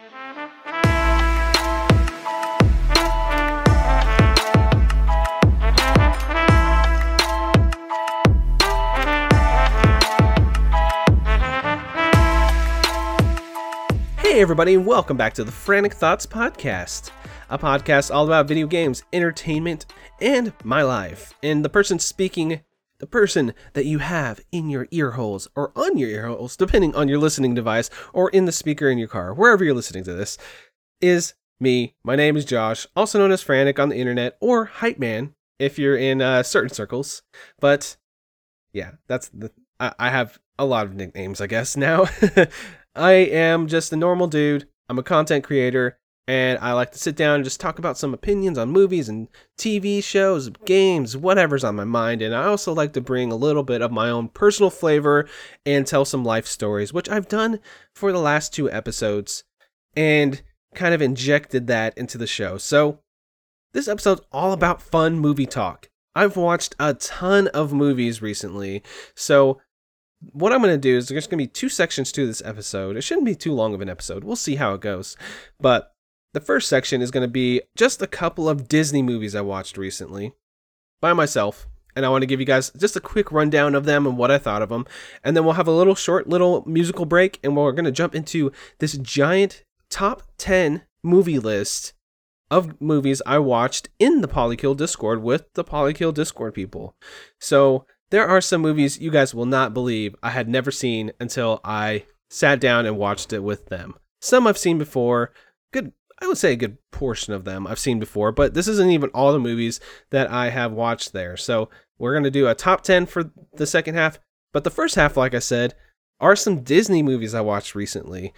Hey, everybody, and welcome back to the Frantic Thoughts Podcast, a podcast all about video games, entertainment, and my life. And the person speaking, the person that you have in your ear holes or on your ear holes, depending on your listening device, or in the speaker in your car, wherever you're listening to this, is me. My name is Josh, also known as Frantic on the internet, or Hype Man if you're in uh, certain circles. But yeah, that's the. I, I have a lot of nicknames, I guess, now. I am just a normal dude. I'm a content creator, and I like to sit down and just talk about some opinions on movies and TV shows, games, whatever's on my mind. And I also like to bring a little bit of my own personal flavor and tell some life stories, which I've done for the last two episodes and kind of injected that into the show. So, this episode's all about fun movie talk. I've watched a ton of movies recently, so what I'm going to do is there's going to be two sections to this episode. It shouldn't be too long of an episode. We'll see how it goes. But the first section is going to be just a couple of Disney movies I watched recently by myself. And I want to give you guys just a quick rundown of them and what I thought of them. And then we'll have a little short little musical break and we're going to jump into this giant top 10 movie list of movies I watched in the Polykill Discord with the Polykill Discord people. So there are some movies you guys will not believe I had never seen until I sat down and watched it with them. Some I've seen before, I would say a good portion of them I've seen before, but this isn't even all the movies that I have watched there. So we're going to do a top 10 for the second half, but the first half like I said are some Disney movies I watched recently.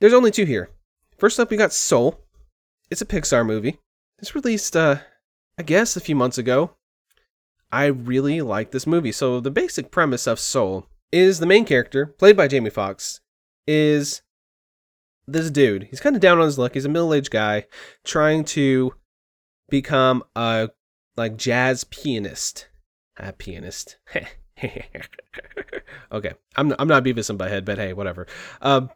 There's only two here. First up we got Soul. It's a Pixar movie. It's released uh I guess a few months ago. I really like this movie. So the basic premise of Soul is the main character, played by Jamie Foxx, is this dude. He's kind of down on his luck. He's a middle-aged guy trying to become a like jazz pianist. A pianist. okay, I'm I'm not Beavis and Butthead, but hey, whatever. Um,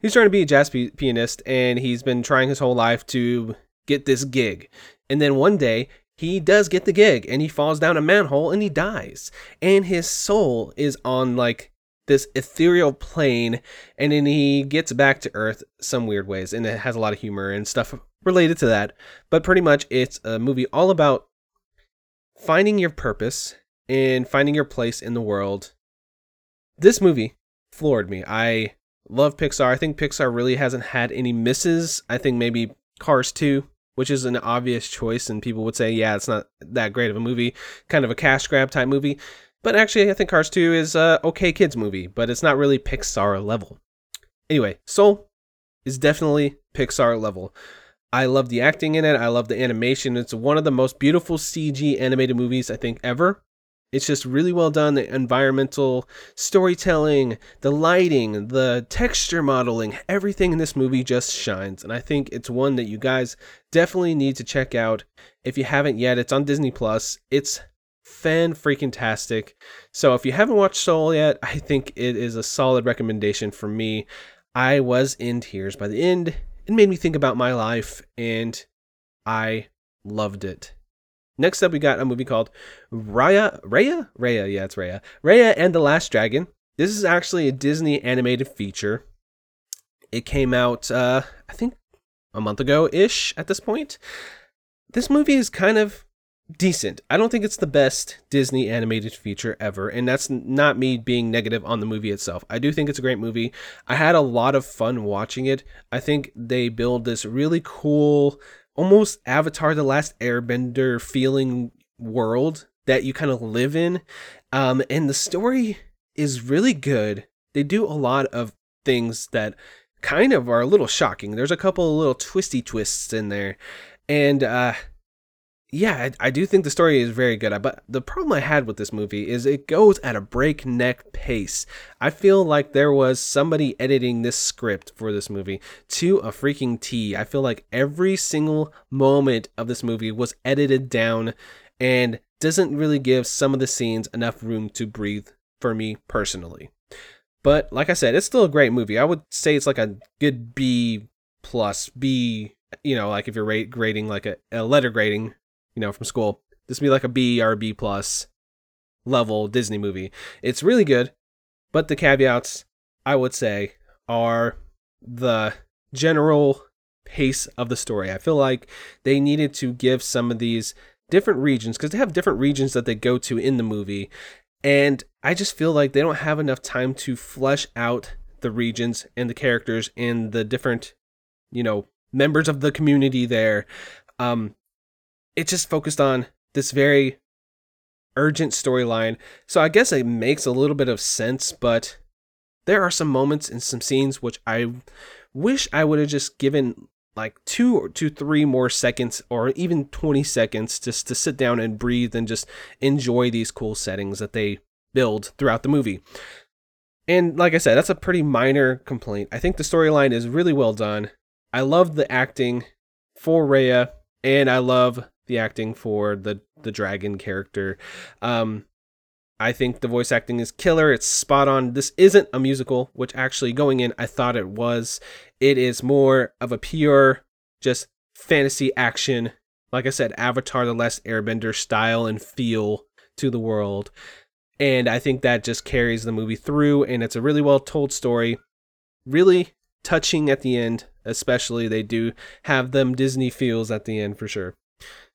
he's trying to be a jazz p- pianist, and he's been trying his whole life to get this gig. And then one day he does get the gig and he falls down a manhole and he dies. And his soul is on like this ethereal plane and then he gets back to earth some weird ways and it has a lot of humor and stuff related to that. But pretty much it's a movie all about finding your purpose and finding your place in the world. This movie floored me. I love Pixar. I think Pixar really hasn't had any misses. I think maybe Cars 2 which is an obvious choice, and people would say, yeah, it's not that great of a movie, kind of a cash grab type movie. But actually, I think Cars 2 is a okay kids movie, but it's not really Pixar level. Anyway, Soul is definitely Pixar level. I love the acting in it. I love the animation. It's one of the most beautiful CG animated movies I think ever. It's just really well done. The environmental storytelling, the lighting, the texture modeling, everything in this movie just shines. And I think it's one that you guys definitely need to check out. If you haven't yet, it's on Disney Plus. It's fan freaking tastic. So if you haven't watched Soul yet, I think it is a solid recommendation for me. I was in tears by the end. It made me think about my life and I loved it. Next up, we got a movie called Raya, Raya, Raya. Yeah, it's Raya. Raya and the Last Dragon. This is actually a Disney animated feature. It came out, uh, I think, a month ago ish. At this point, this movie is kind of decent. I don't think it's the best Disney animated feature ever, and that's not me being negative on the movie itself. I do think it's a great movie. I had a lot of fun watching it. I think they build this really cool almost Avatar the Last Airbender feeling world that you kind of live in. Um, and the story is really good. They do a lot of things that kind of are a little shocking. There's a couple of little twisty twists in there. And uh, yeah, I, I, do think the story is very good. But the problem I had with this movie is it goes at a breakneck pace. I feel like there was somebody editing this script for this movie to a freaking T. I feel like every single moment of this movie was edited down and doesn't really give some of the scenes enough room to breathe for me personally. But like I said, it's still a great movie. I would say it's like a good B plus B. You know, like if you're rate, grading like a, a letter grading, you know, from school, this would be like a B or B plus level Disney movie. It's really good, but the caveats I would say are the general pace of the story. I feel like they needed to give some of these different regions because they have different regions that they go to in the movie and I just feel like they don't have enough time to flesh out the regions and the characters and the different, you know, members of the community there. Um, it just focused on this very urgent storyline. So I guess it makes a little bit of sense, but there are some moments and some scenes which I wish I would have just given like two or two, three more seconds or even 20 seconds just to sit down and breathe and just enjoy these cool settings that they build throughout the movie. And like I said, that's a pretty minor complaint. I think the storyline is really well done. I love the acting for Raya, and I love the acting for the the dragon character. Um, I think the voice acting is killer. It's spot on. This isn't a musical, which actually going in, I thought it was. It is more of a pure, just fantasy action. Like I said, Avatar The Last Airbender style and feel to the world. And I think that just carries the movie through, and it's a really well told story. Really touching at the end, especially. They do have them Disney feels at the end for sure.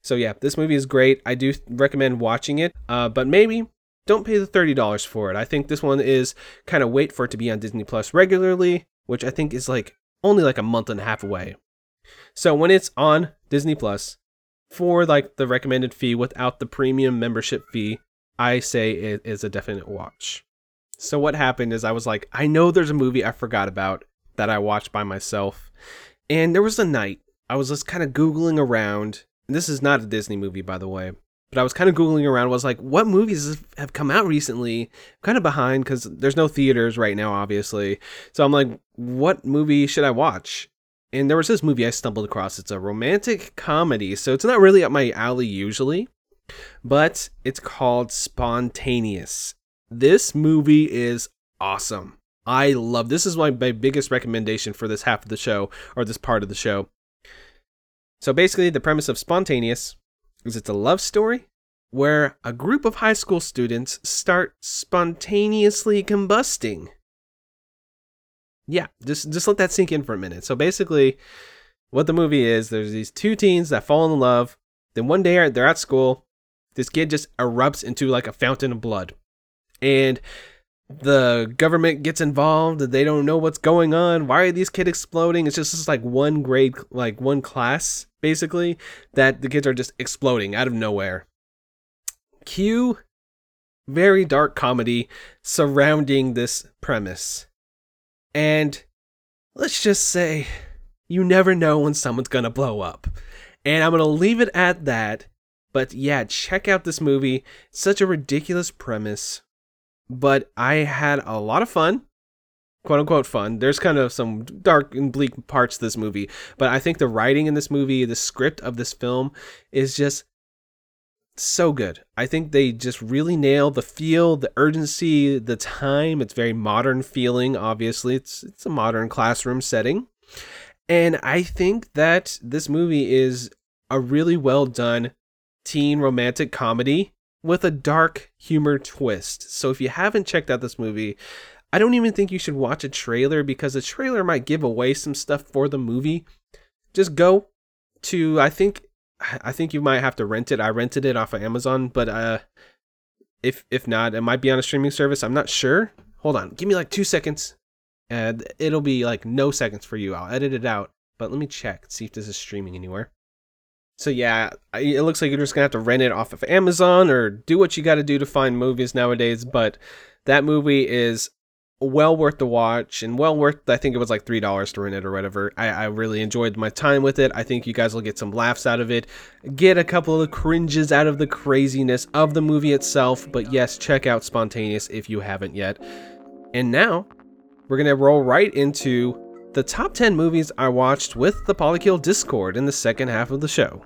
So, yeah, this movie is great. I do recommend watching it, uh, but maybe don't pay the $30 for it. I think this one is kind of wait for it to be on Disney Plus regularly, which I think is like only like a month and a half away. So when it's on Disney Plus for like the recommended fee without the premium membership fee, I say it is a definite watch. So what happened is I was like, I know there's a movie I forgot about that I watched by myself. And there was a night I was just kind of googling around. This is not a Disney movie by the way, but I was kind of googling around was like what movies have come out recently? Kind of behind because there's no theaters right now obviously. So i'm like what movie should i watch? And there was this movie i stumbled across. It's a romantic comedy so it's not really up my alley usually but it's called spontaneous. This movie is awesome. I love this is my, my biggest recommendation for this half of the show or this part of the show so basically the premise of spontaneous is it's a love story where a group of high school students start spontaneously combusting. Yeah, just just let that sink in for a minute. So basically, what the movie is, there's these two teens that fall in love. Then one day they're at school, this kid just erupts into like a fountain of blood. And the government gets involved they don't know what's going on why are these kids exploding? It's just, just like one grade like one class basically that the kids are just exploding out of nowhere. Cue very dark comedy surrounding this premise. And let's just say you never know when someone's gonna blow up. And i'm gonna leave it at that but yeah check out this movie. Such a ridiculous premise but I had a lot of fun, quote unquote fun. There's kind of some dark and bleak parts to this movie, but I think the writing in this movie, the script of this film is just so good. I think they just really nail the feel, the urgency, the time. It's very modern feeling, obviously. It's it's a modern classroom setting. And I think that this movie is a really well done teen romantic comedy with a dark humor twist. So if you haven't checked out this movie, I don't even think you should watch a trailer because the trailer might give away some stuff for the movie. Just go to I think I think you might have to rent it. I rented it off of Amazon, but uh if if not, it might be on a streaming service. I'm not sure. Hold on. Give me like 2 seconds. And it'll be like no seconds for you. I'll edit it out. But let me check, see if this is streaming anywhere. So yeah, it looks like you're just gonna have to rent it off of Amazon or do what you got to do to find movies nowadays. But that movie is well worth the watch and well worth. I think it was like three dollars to rent it or whatever. I, I really enjoyed my time with it. I think you guys will get some laughs out of it, get a couple of the cringes out of the craziness of the movie itself. But yes, check out Spontaneous if you haven't yet. And now we're gonna roll right into the top 10 movies I watched with the Polykill Discord in the second half of the show.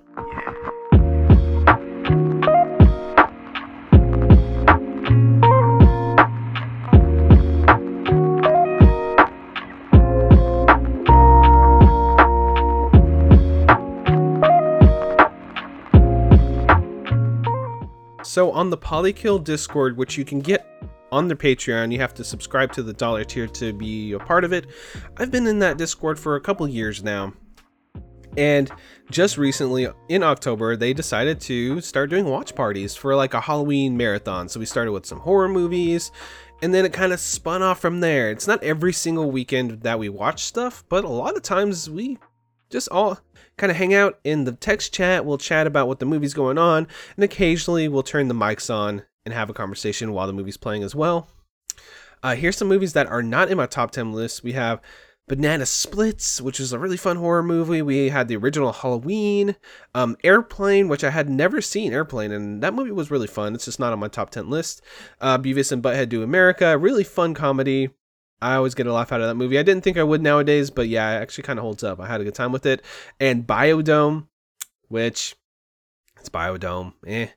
So on the Polykill Discord, which you can get on their Patreon, you have to subscribe to the dollar tier to be a part of it. I've been in that Discord for a couple years now. And just recently in October, they decided to start doing watch parties for like a Halloween marathon. So we started with some horror movies and then it kind of spun off from there. It's not every single weekend that we watch stuff, but a lot of times we just all kind of hang out in the text chat. We'll chat about what the movie's going on, and occasionally we'll turn the mics on and have a conversation while the movie's playing as well. Uh, here's some movies that are not in my top 10 list. We have Banana Splits, which is a really fun horror movie. We had the original Halloween, um, Airplane, which I had never seen Airplane, and that movie was really fun. It's just not on my top 10 list. Uh, Beavis and Butthead Do America, really fun comedy. I always get a laugh out of that movie. I didn't think I would nowadays, but yeah, it actually kind of holds up. I had a good time with it. And Biodome, which it's Biodome, eh.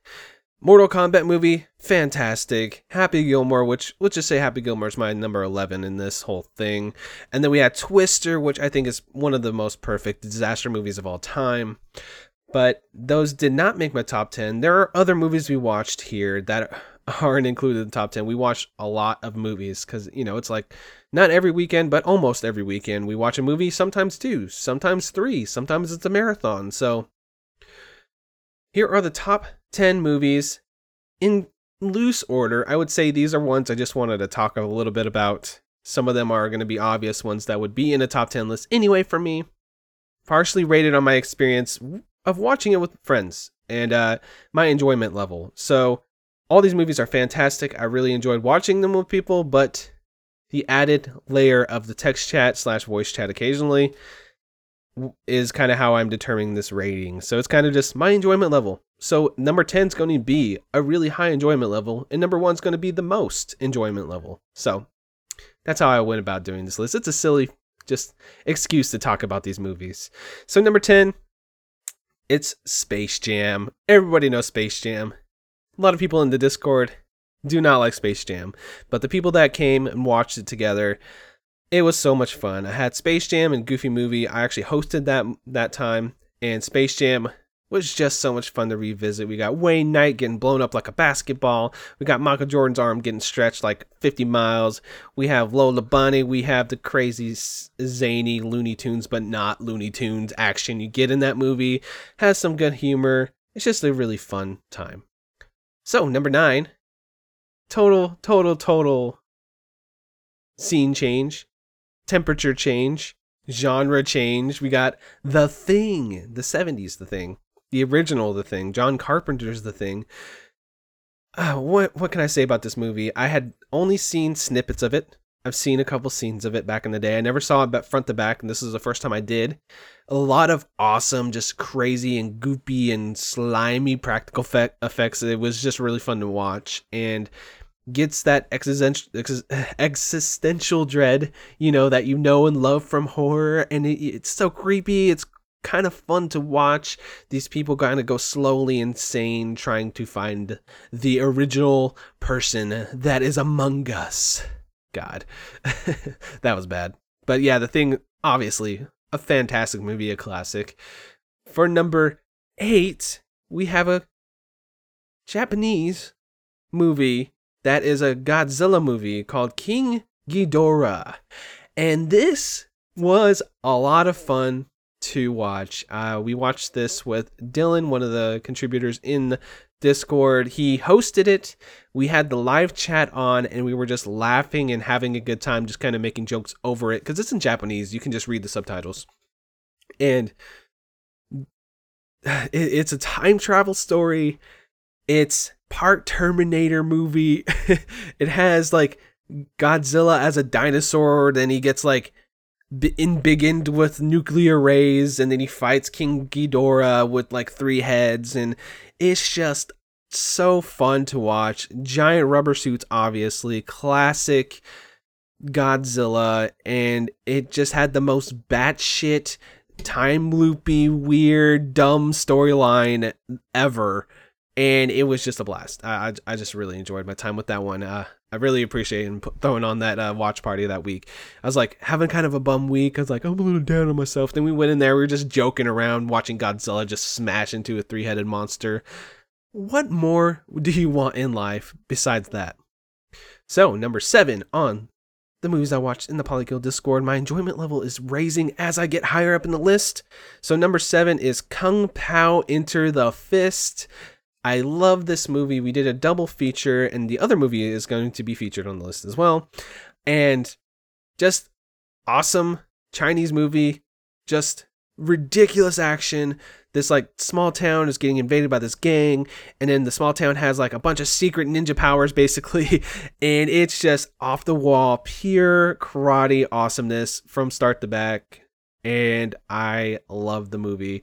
Mortal Kombat movie, fantastic. Happy Gilmore, which let's just say Happy Gilmore is my number 11 in this whole thing. And then we had Twister, which I think is one of the most perfect disaster movies of all time. But those did not make my top 10. There are other movies we watched here that aren't included in the top 10. We watch a lot of movies because, you know, it's like not every weekend, but almost every weekend we watch a movie, sometimes two, sometimes three, sometimes it's a marathon. So here are the top 10 movies in loose order. I would say these are ones I just wanted to talk a little bit about. Some of them are going to be obvious ones that would be in a top 10 list anyway for me. Partially rated on my experience of watching it with friends and uh, my enjoyment level. So, all these movies are fantastic. I really enjoyed watching them with people, but the added layer of the text chat slash voice chat occasionally is kind of how I'm determining this rating. So it's kind of just my enjoyment level. So number 10 is going to be a really high enjoyment level, and number one is going to be the most enjoyment level. So that's how I went about doing this list. It's a silly just excuse to talk about these movies. So number 10, it's Space Jam. Everybody knows Space Jam. A lot of people in the Discord do not like Space Jam, but the people that came and watched it together it was so much fun. I had Space Jam and Goofy Movie. I actually hosted that that time, and Space Jam was just so much fun to revisit. We got Wayne Knight getting blown up like a basketball. We got Michael Jordan's arm getting stretched like 50 miles. We have Lola Bunny. We have the crazy, zany Looney Tunes, but not Looney Tunes action you get in that movie. Has some good humor. It's just a really fun time. So, number nine, total, total, total scene change temperature change, genre change. We got The Thing, the 70s The Thing, the original The Thing, John Carpenter's The Thing. Uh, what what can I say about this movie? I had only seen snippets of it. I've seen a couple scenes of it back in the day. I never saw it front to back, and this is the first time I did. A lot of awesome, just crazy and goopy and slimy practical fe- effects. It was just really fun to watch, and gets that existential existential dread, you know, that you know and love from horror, and it, it's so creepy. It's kind of fun to watch. These people kind of go slowly insane trying to find the original person that is among us. God, that was bad. But yeah, the thing, obviously, a fantastic movie, a classic. For number eight, we have a Japanese movie that is a Godzilla movie called King Ghidorah. And this was a lot of fun to watch. Uh, we watched this with Dylan, one of the contributors in Discord. He hosted it. We had the live chat on, and we were just laughing and having a good time, just kind of making jokes over it because it's in Japanese. You can just read the subtitles. And it's a time travel story. It's part Terminator movie. it has like Godzilla as a dinosaur, then he gets like embiggened with nuclear rays, and then he fights King Ghidorah with like three heads, and it's just so fun to watch. Giant rubber suits, obviously, classic Godzilla, and it just had the most batshit, time loopy, weird, dumb storyline ever and it was just a blast. I, I, I just really enjoyed my time with that one. Uh, I really appreciate him throwing on that uh, watch party that week. I was like having kind of a bum week. I was like, I'm a little down on myself. Then we went in there. We were just joking around, watching Godzilla just smash into a three headed monster. what more do you want in life besides that? So, number seven on the movies I watched in the Polykill Discord, my enjoyment level is raising as I get higher up in the list. So, number seven is Kung Pao Enter the Fist. I love this movie. We did a double feature, and the other movie is going to be featured on the list as well. And just awesome Chinese movie, just ridiculous action. This like small town is getting invaded by this gang, and then the small town has like a bunch of secret ninja powers basically, and it's just off the wall, pure karate awesomeness from start to back. And I love the movie.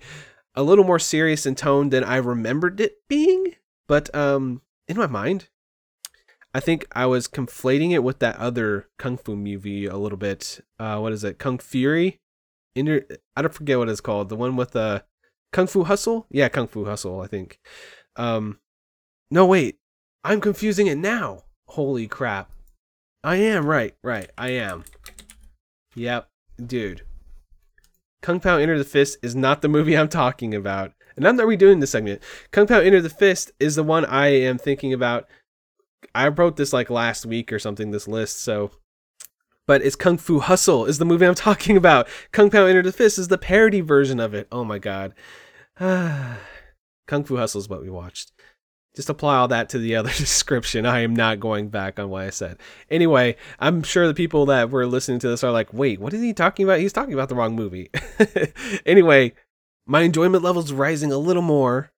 A little more serious in tone than I remembered it being, but um in my mind, I think I was conflating it with that other kung fu movie a little bit. Uh, what is it? Kung Fury. Inter- I don't forget what it's called. The one with the uh, Kung Fu Hustle. Yeah, Kung Fu Hustle. I think. Um, no wait, I'm confusing it now. Holy crap! I am right. Right, I am. Yep, dude. Kung Pao Enter the Fist is not the movie I'm talking about. And I'm not redoing this segment. Kung Pao Enter the Fist is the one I am thinking about I wrote this like last week or something, this list, so but it's Kung Fu Hustle is the movie I'm talking about. Kung Pao Enter the Fist is the parody version of it. Oh my god. Kung Fu Hustle is what we watched. Just apply all that to the other description. I am not going back on what I said. Anyway, I'm sure the people that were listening to this are like, wait, what is he talking about? He's talking about the wrong movie. anyway, my enjoyment level's rising a little more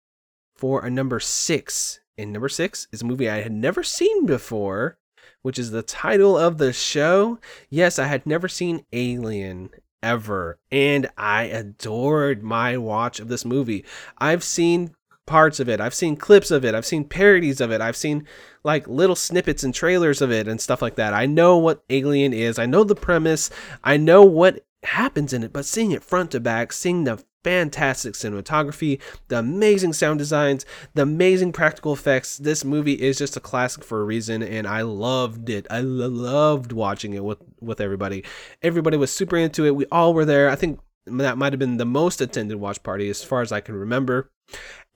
for a number six and number six is a movie I had never seen before, which is the title of the show. Yes, I had never seen Alien ever, and I adored my watch of this movie. I've seen parts of it, I've seen clips of it, I've seen parodies of it, I've seen like little snippets and trailers of it and stuff like that. I know what Alien is, I know the premise, I know what happens in it, but seeing it front to back, seeing the fantastic cinematography, the amazing sound designs, the amazing practical effects. This movie is just a classic for a reason, and I loved it. I loved watching it with with everybody. Everybody was super into it. We all were there. I think that might have been the most attended watch party as far as I can remember.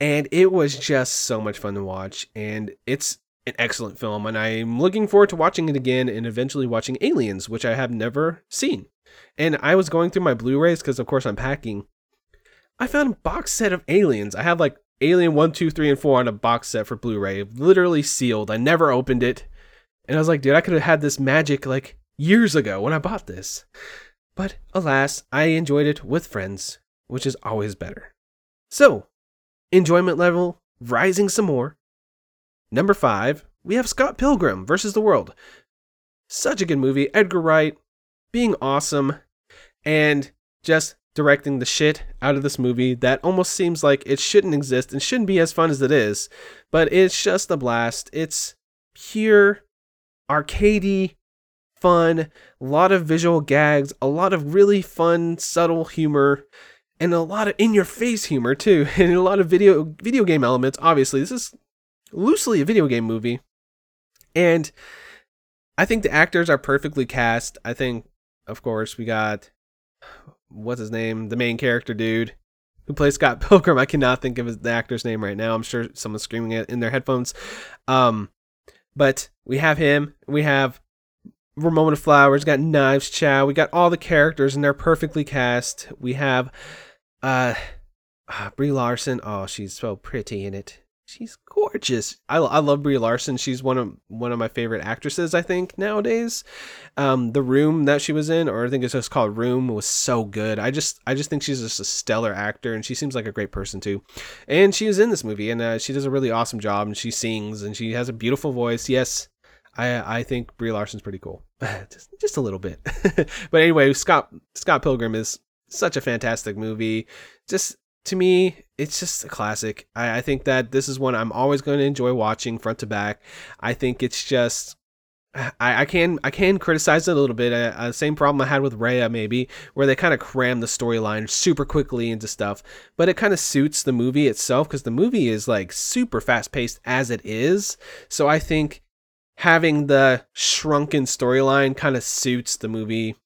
And it was just so much fun to watch. And it's an excellent film. And I'm looking forward to watching it again and eventually watching Aliens, which I have never seen. And I was going through my Blu rays because, of course, I'm packing. I found a box set of Aliens. I have like Alien 1, 2, 3, and 4 on a box set for Blu ray, literally sealed. I never opened it. And I was like, dude, I could have had this magic like years ago when I bought this. But alas, I enjoyed it with friends, which is always better. So, enjoyment level rising some more. Number five, we have Scott Pilgrim versus the World. Such a good movie. Edgar Wright being awesome and just directing the shit out of this movie that almost seems like it shouldn't exist and shouldn't be as fun as it is, but it's just a blast. It's pure arcadey fun, a lot of visual gags, a lot of really fun, subtle humor, and a lot of in-your-face humor too, and a lot of video video game elements. Obviously, this is loosely a video game movie, and I think the actors are perfectly cast. I think, of course, we got what's his name, the main character dude who plays Scott Pilgrim. I cannot think of the actor's name right now. I'm sure someone's screaming it in their headphones. Um, but we have him. We have Ramona Flowers. Got Knives Chow. We got all the characters, and they're perfectly cast. We have uh, uh Brie Larson. Oh, she's so pretty in it she's gorgeous. I, I love Brie Larson. She's one of one of my favorite actresses. I think nowadays. Um, the Room that she was in, or I think it's just called Room, was so good. I just I just think she's just a stellar actor, and she seems like a great person too. And she was in this movie, and uh, she does a really awesome job. And she sings, and she has a beautiful voice. Yes. I, I think Brie Larson's pretty cool, just, just a little bit. but anyway, Scott Scott Pilgrim is such a fantastic movie. Just to me, it's just a classic. I, I think that this is one I'm always going to enjoy watching front to back. I think it's just I, I can I can criticize it a little bit. Uh, uh, same problem I had with Raya, maybe, where they kind of cram the storyline super quickly into stuff. But it kind of suits the movie itself because the movie is like super fast paced as it is. So I think having the shrunken storyline kind of suits the movie.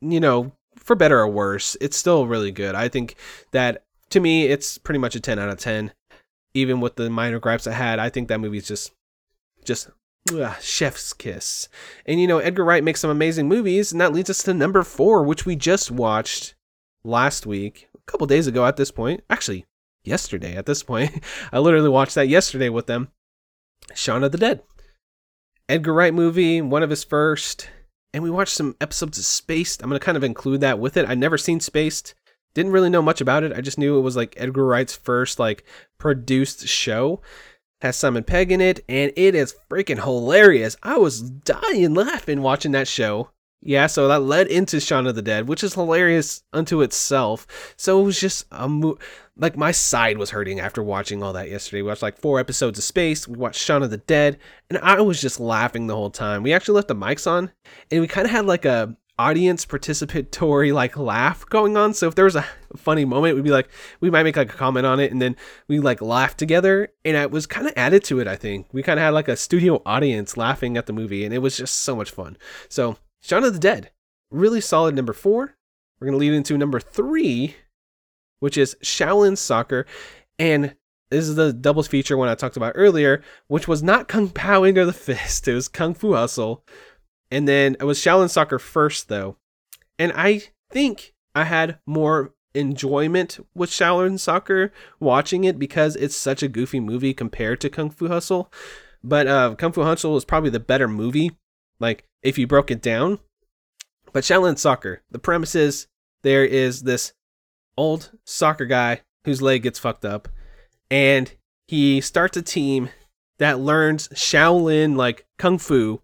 You know, for better or worse, it's still really good. I think that to me, it's pretty much a 10 out of 10. even with the minor gripes I had, I think that movie is just just ugh, chef's kiss. And you know, Edgar Wright makes some amazing movies, and that leads us to number four, which we just watched last week, a couple days ago at this point. Actually, yesterday at this point. I literally watched that yesterday with them. Shaun of the Dead. Edgar Wright movie, one of his first. And we watched some episodes of Spaced. I'm going to kind of include that with it. I'd never seen Spaced. Didn't really know much about it. I just knew it was like Edgar Wright's first like produced show. Has Simon Pegg in it, and it is freaking hilarious. I was dying laughing watching that show. Yeah, so that led into Shaun of the Dead, which is hilarious unto itself. So it was just a mo- like my side was hurting after watching all that yesterday. We watched like four episodes of Space. We watched Shaun of the Dead, and I was just laughing the whole time. We actually left the mics on, and we kind of had like a audience participatory like laugh going on. So if there was a funny moment, we'd be like, we might make like a comment on it, and then we like laugh together, and it was kind of added to it. I think we kind of had like a studio audience laughing at the movie, and it was just so much fun. So Shaun of the Dead, really solid number four. We're gonna lead into number three, which is Shaolin Soccer, and this is the doubles feature one I talked about earlier, which was not Kung Pao Enter the Fist. It was Kung Fu Hustle, and then it was Shaolin Soccer first though, and I think I had more enjoyment with Shaolin Soccer watching it because it's such a goofy movie compared to Kung Fu Hustle. But uh, Kung Fu Hustle is probably the better movie like if you broke it down. But Shaolin Soccer, the premise is there is this old soccer guy whose leg gets fucked up, and he starts a team that learns Shaolin like kung fu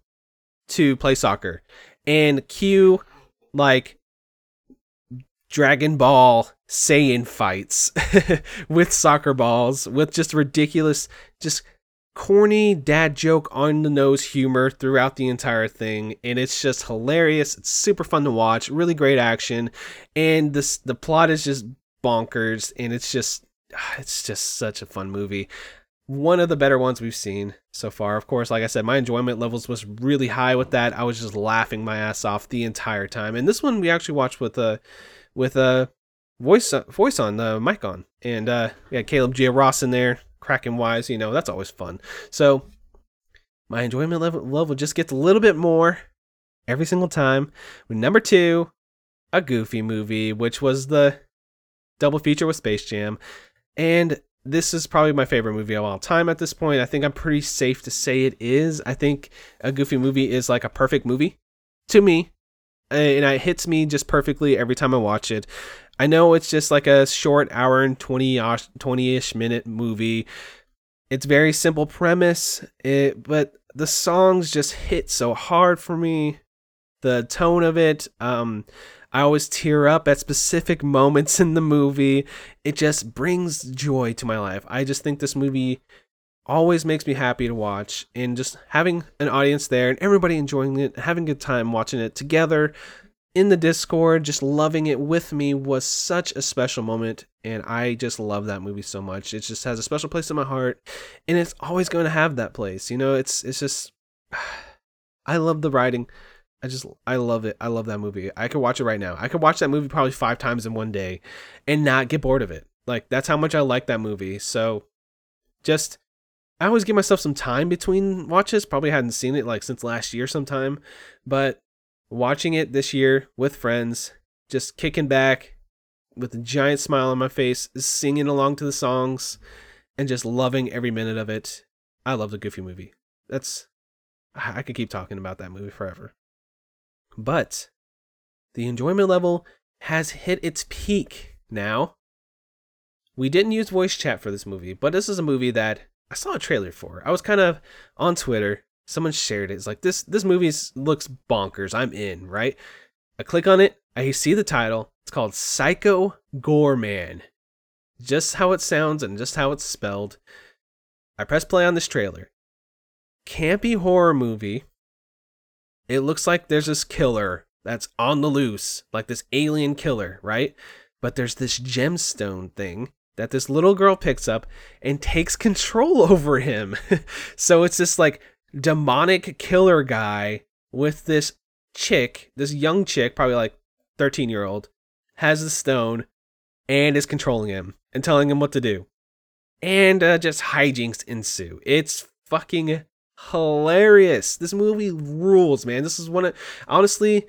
to play soccer, and cue like Dragon Ball Saiyan fights with soccer balls with just ridiculous, just corny dad joke on the nose humor throughout the entire thing and it's just hilarious. It's super fun to watch really great action and this the plot is just bonkers and it's just ah, it's just such a fun movie. One of the better ones we've seen so far. Of course like i said my enjoyment levels was really high with that. I was just laughing my ass off the entire time and this one we actually watched with a with a voice uh, voice on the mic on and uh we had caleb j. Ross in there cracking wise, you know, that's always fun. So my enjoyment level, level just gets a little bit more every single time. With number two, a goofy movie, which was the double feature with Space Jam. And this is probably my favorite movie of all time at this point. I think I'm pretty safe to say it is. I think a goofy movie is like a perfect movie to me. And it hits me just perfectly every time I watch it. I know it's just like a short hour and 20 ish minute movie. It's very simple premise, it, but the songs just hit so hard for me. The tone of it, um, I always tear up at specific moments in the movie. It just brings joy to my life. I just think this movie always makes me happy to watch and just having an audience there and everybody enjoying it, having a good time watching it together in the Discord, just loving it with me was such a special moment. And I just love that movie so much. It just has a special place in my heart. And it's always going to have that place. You know, it's it's just I love the writing. I just I love it. I love that movie. I could watch it right now. I could watch that movie probably five times in one day and not get bored of it. Like that's how much I like that movie. So just I always give myself some time between watches. Probably hadn't seen it like since last year sometime. But watching it this year with friends, just kicking back with a giant smile on my face, singing along to the songs, and just loving every minute of it. I love the Goofy movie. That's I could keep talking about that movie forever. But the enjoyment level has hit its peak now. We didn't use voice chat for this movie, but this is a movie that I saw a trailer for. I was kind of on Twitter someone shared it. It's like this this movie looks bonkers. I'm in, right? I click on it, I see the title. It's called Psycho Goreman. Just how it sounds and just how it's spelled. I press play on this trailer. Campy horror movie. It looks like there's this killer that's on the loose, like this alien killer, right? But there's this gemstone thing that this little girl picks up and takes control over him. so it's this like demonic killer guy with this chick, this young chick, probably like 13 year old, has the stone and is controlling him and telling him what to do. and uh, just hijinks ensue. It's fucking hilarious. This movie rules, man. This is one of honestly,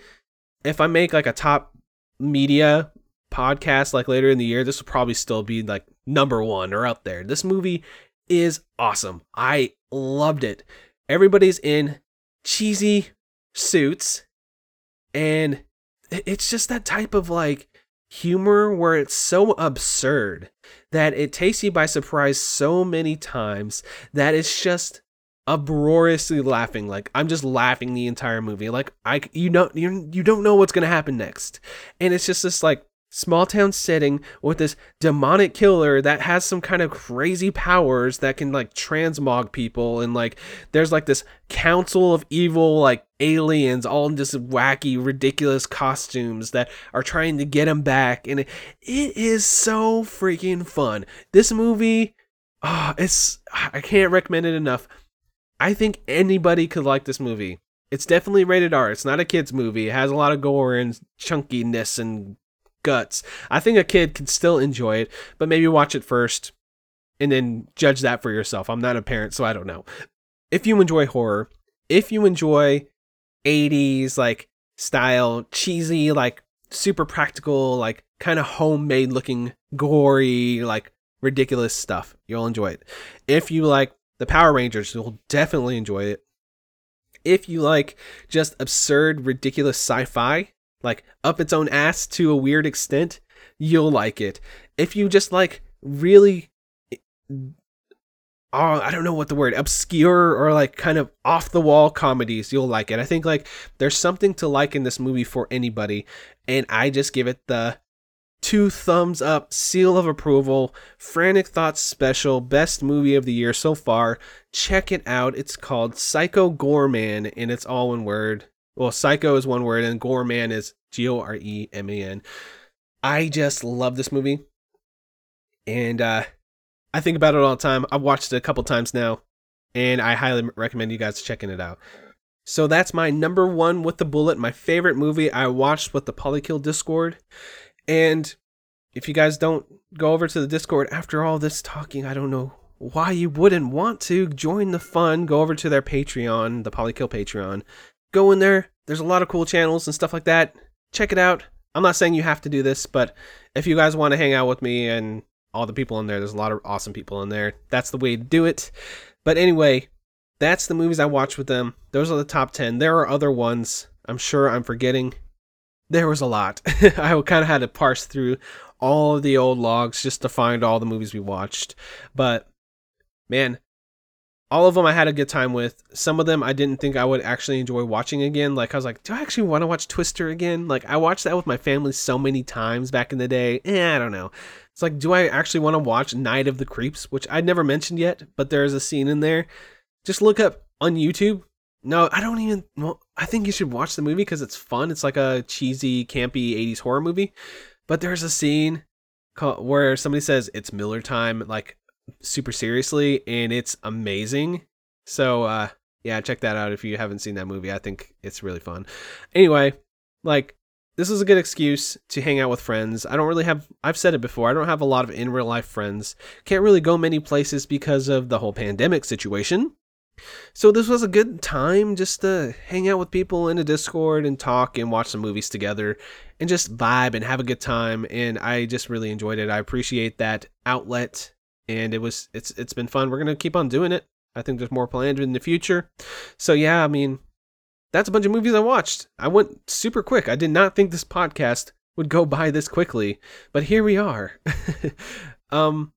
if I make like a top media podcast like later in the year, this will probably still be like number one or up there. This movie is awesome. I loved it. Everybody's in cheesy suits, and it's just that type of like humor where it's so absurd that it takes you by surprise so many times that it's just uproariously laughing like i'm just laughing the entire movie like i you know you, you don't know what's going to happen next and it's just this like small town setting with this demonic killer that has some kind of crazy powers that can like transmog people and like there's like this council of evil like aliens all in just wacky ridiculous costumes that are trying to get him back and it, it is so freaking fun this movie oh, it's i can't recommend it enough i think anybody could like this movie it's definitely rated R. It's not a kids movie. It has a lot of gore and chunkiness and guts. I think a kid can still enjoy it, but maybe watch it first and then judge that for yourself. I'm not a parent, so I don't know. If you enjoy horror, if you enjoy 80s like style, cheesy, like super practical, like kind of homemade looking, gory, like ridiculous stuff, you'll enjoy it. If you like the Power Rangers, you'll definitely enjoy it. If you like just absurd, ridiculous sci fi, like up its own ass to a weird extent, you'll like it. If you just like really oh, I don't know what the word obscure or like kind of off the wall comedies, you'll like it. I think like there's something to like in this movie for anybody, and I just give it the two thumbs up, seal of approval, Frantic Thoughts special, best movie of the year so far. Check it out. It's called Psycho Goreman, and it's all one word. Well, Psycho is one word, and Goreman is G O R E M A N. I just love this movie, and uh, I think about it all the time. I've watched it a couple times now, and I highly recommend you guys checking it out. So that's my number one with the bullet, my favorite movie I watched with the Polykill Discord. And if you guys don't go over to the Discord after all this talking, I don't know why you wouldn't want to join the fun. Go over to their Patreon, the Polykill Patreon, go in there. There's a lot of cool channels and stuff like that. Check it out. I'm not saying you have to do this, but if you guys want to hang out with me and all the people in there, there's a lot of awesome people in there. That's the way to do it. But anyway, that's the movies I watched with them. Those are the top 10. There are other ones. I'm sure I'm forgetting. There was a lot. I kind of had to parse through all of the old logs just to find all the movies we watched. But man, all of them I had a good time with. Some of them I didn't think I would actually enjoy watching again. Like I was like, do I actually want to watch Twister again? Like I watched that with my family so many times back in the day. Eh, I don't know. It's like, do I actually want to watch Night of the Creeps, which I'd never mentioned yet, but there's a scene in there. Just look up on YouTube. No, I don't even. Well, I think you should watch the movie because it's fun. It's like a cheesy, campy '80s horror movie. But there's a scene where somebody says it's Miller time, like super seriously and it's amazing. So uh yeah, check that out if you haven't seen that movie. I think it's really fun. Anyway, like this is a good excuse to hang out with friends. I don't really have I've said it before. I don't have a lot of in real life friends. Can't really go many places because of the whole pandemic situation. So this was a good time just to hang out with people in a Discord and talk and watch some movies together and just vibe and have a good time and I just really enjoyed it. I appreciate that outlet and it was it's it's been fun. We're gonna keep on doing it. I think there's more planned in the future. So yeah, I mean, that's a bunch of movies I watched. I went super quick. I did not think this podcast would go by this quickly, but here we are. um,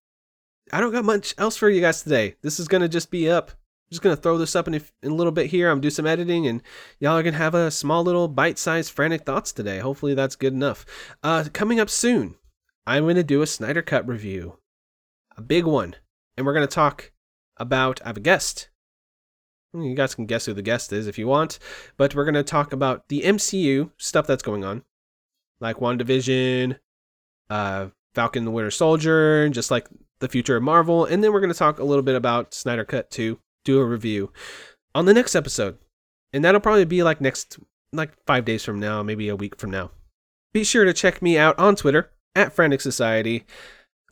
I don't got much else for you guys today. This is gonna just be up. I'm just gonna throw this up in a, in a little bit here. I'm do some editing, and y'all are gonna have a small little bite-sized frantic thoughts today. Hopefully that's good enough. Uh, coming up soon, I'm gonna do a Snyder Cut review a big one. And we're going to talk about, I have a guest. You guys can guess who the guest is if you want, but we're going to talk about the MCU stuff that's going on, like WandaVision, uh, Falcon the Winter Soldier, just like the future of Marvel. And then we're going to talk a little bit about Snyder Cut 2, do a review on the next episode. And that'll probably be like next, like five days from now, maybe a week from now. Be sure to check me out on Twitter at Frantic Society.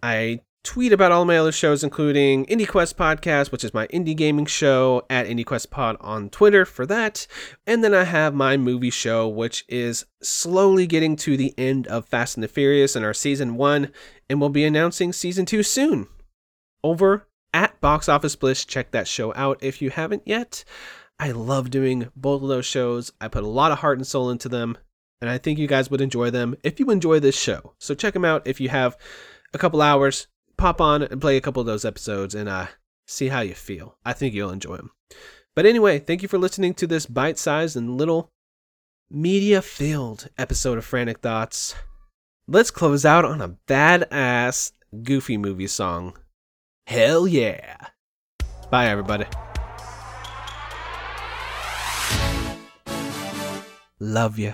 I tweet about all my other shows, including Indie Quest Podcast, which is my indie gaming show, at Indie Quest Pod on Twitter for that. And then I have my movie show, which is slowly getting to the end of Fast and the Furious in our season one, and we'll be announcing season two soon. Over at Box Office Bliss, check that show out if you haven't yet. I love doing both of those shows. I put a lot of heart and soul into them, and I think you guys would enjoy them if you enjoy this show. So check them out if you have a couple hours pop on and play a couple of those episodes and uh, see how you feel. I think you'll enjoy them. But anyway, thank you for listening to this bite sized and little media filled episode of Frantic Thoughts. Let's close out on a badass Goofy movie song. Hell yeah. Bye, everybody. Love ya.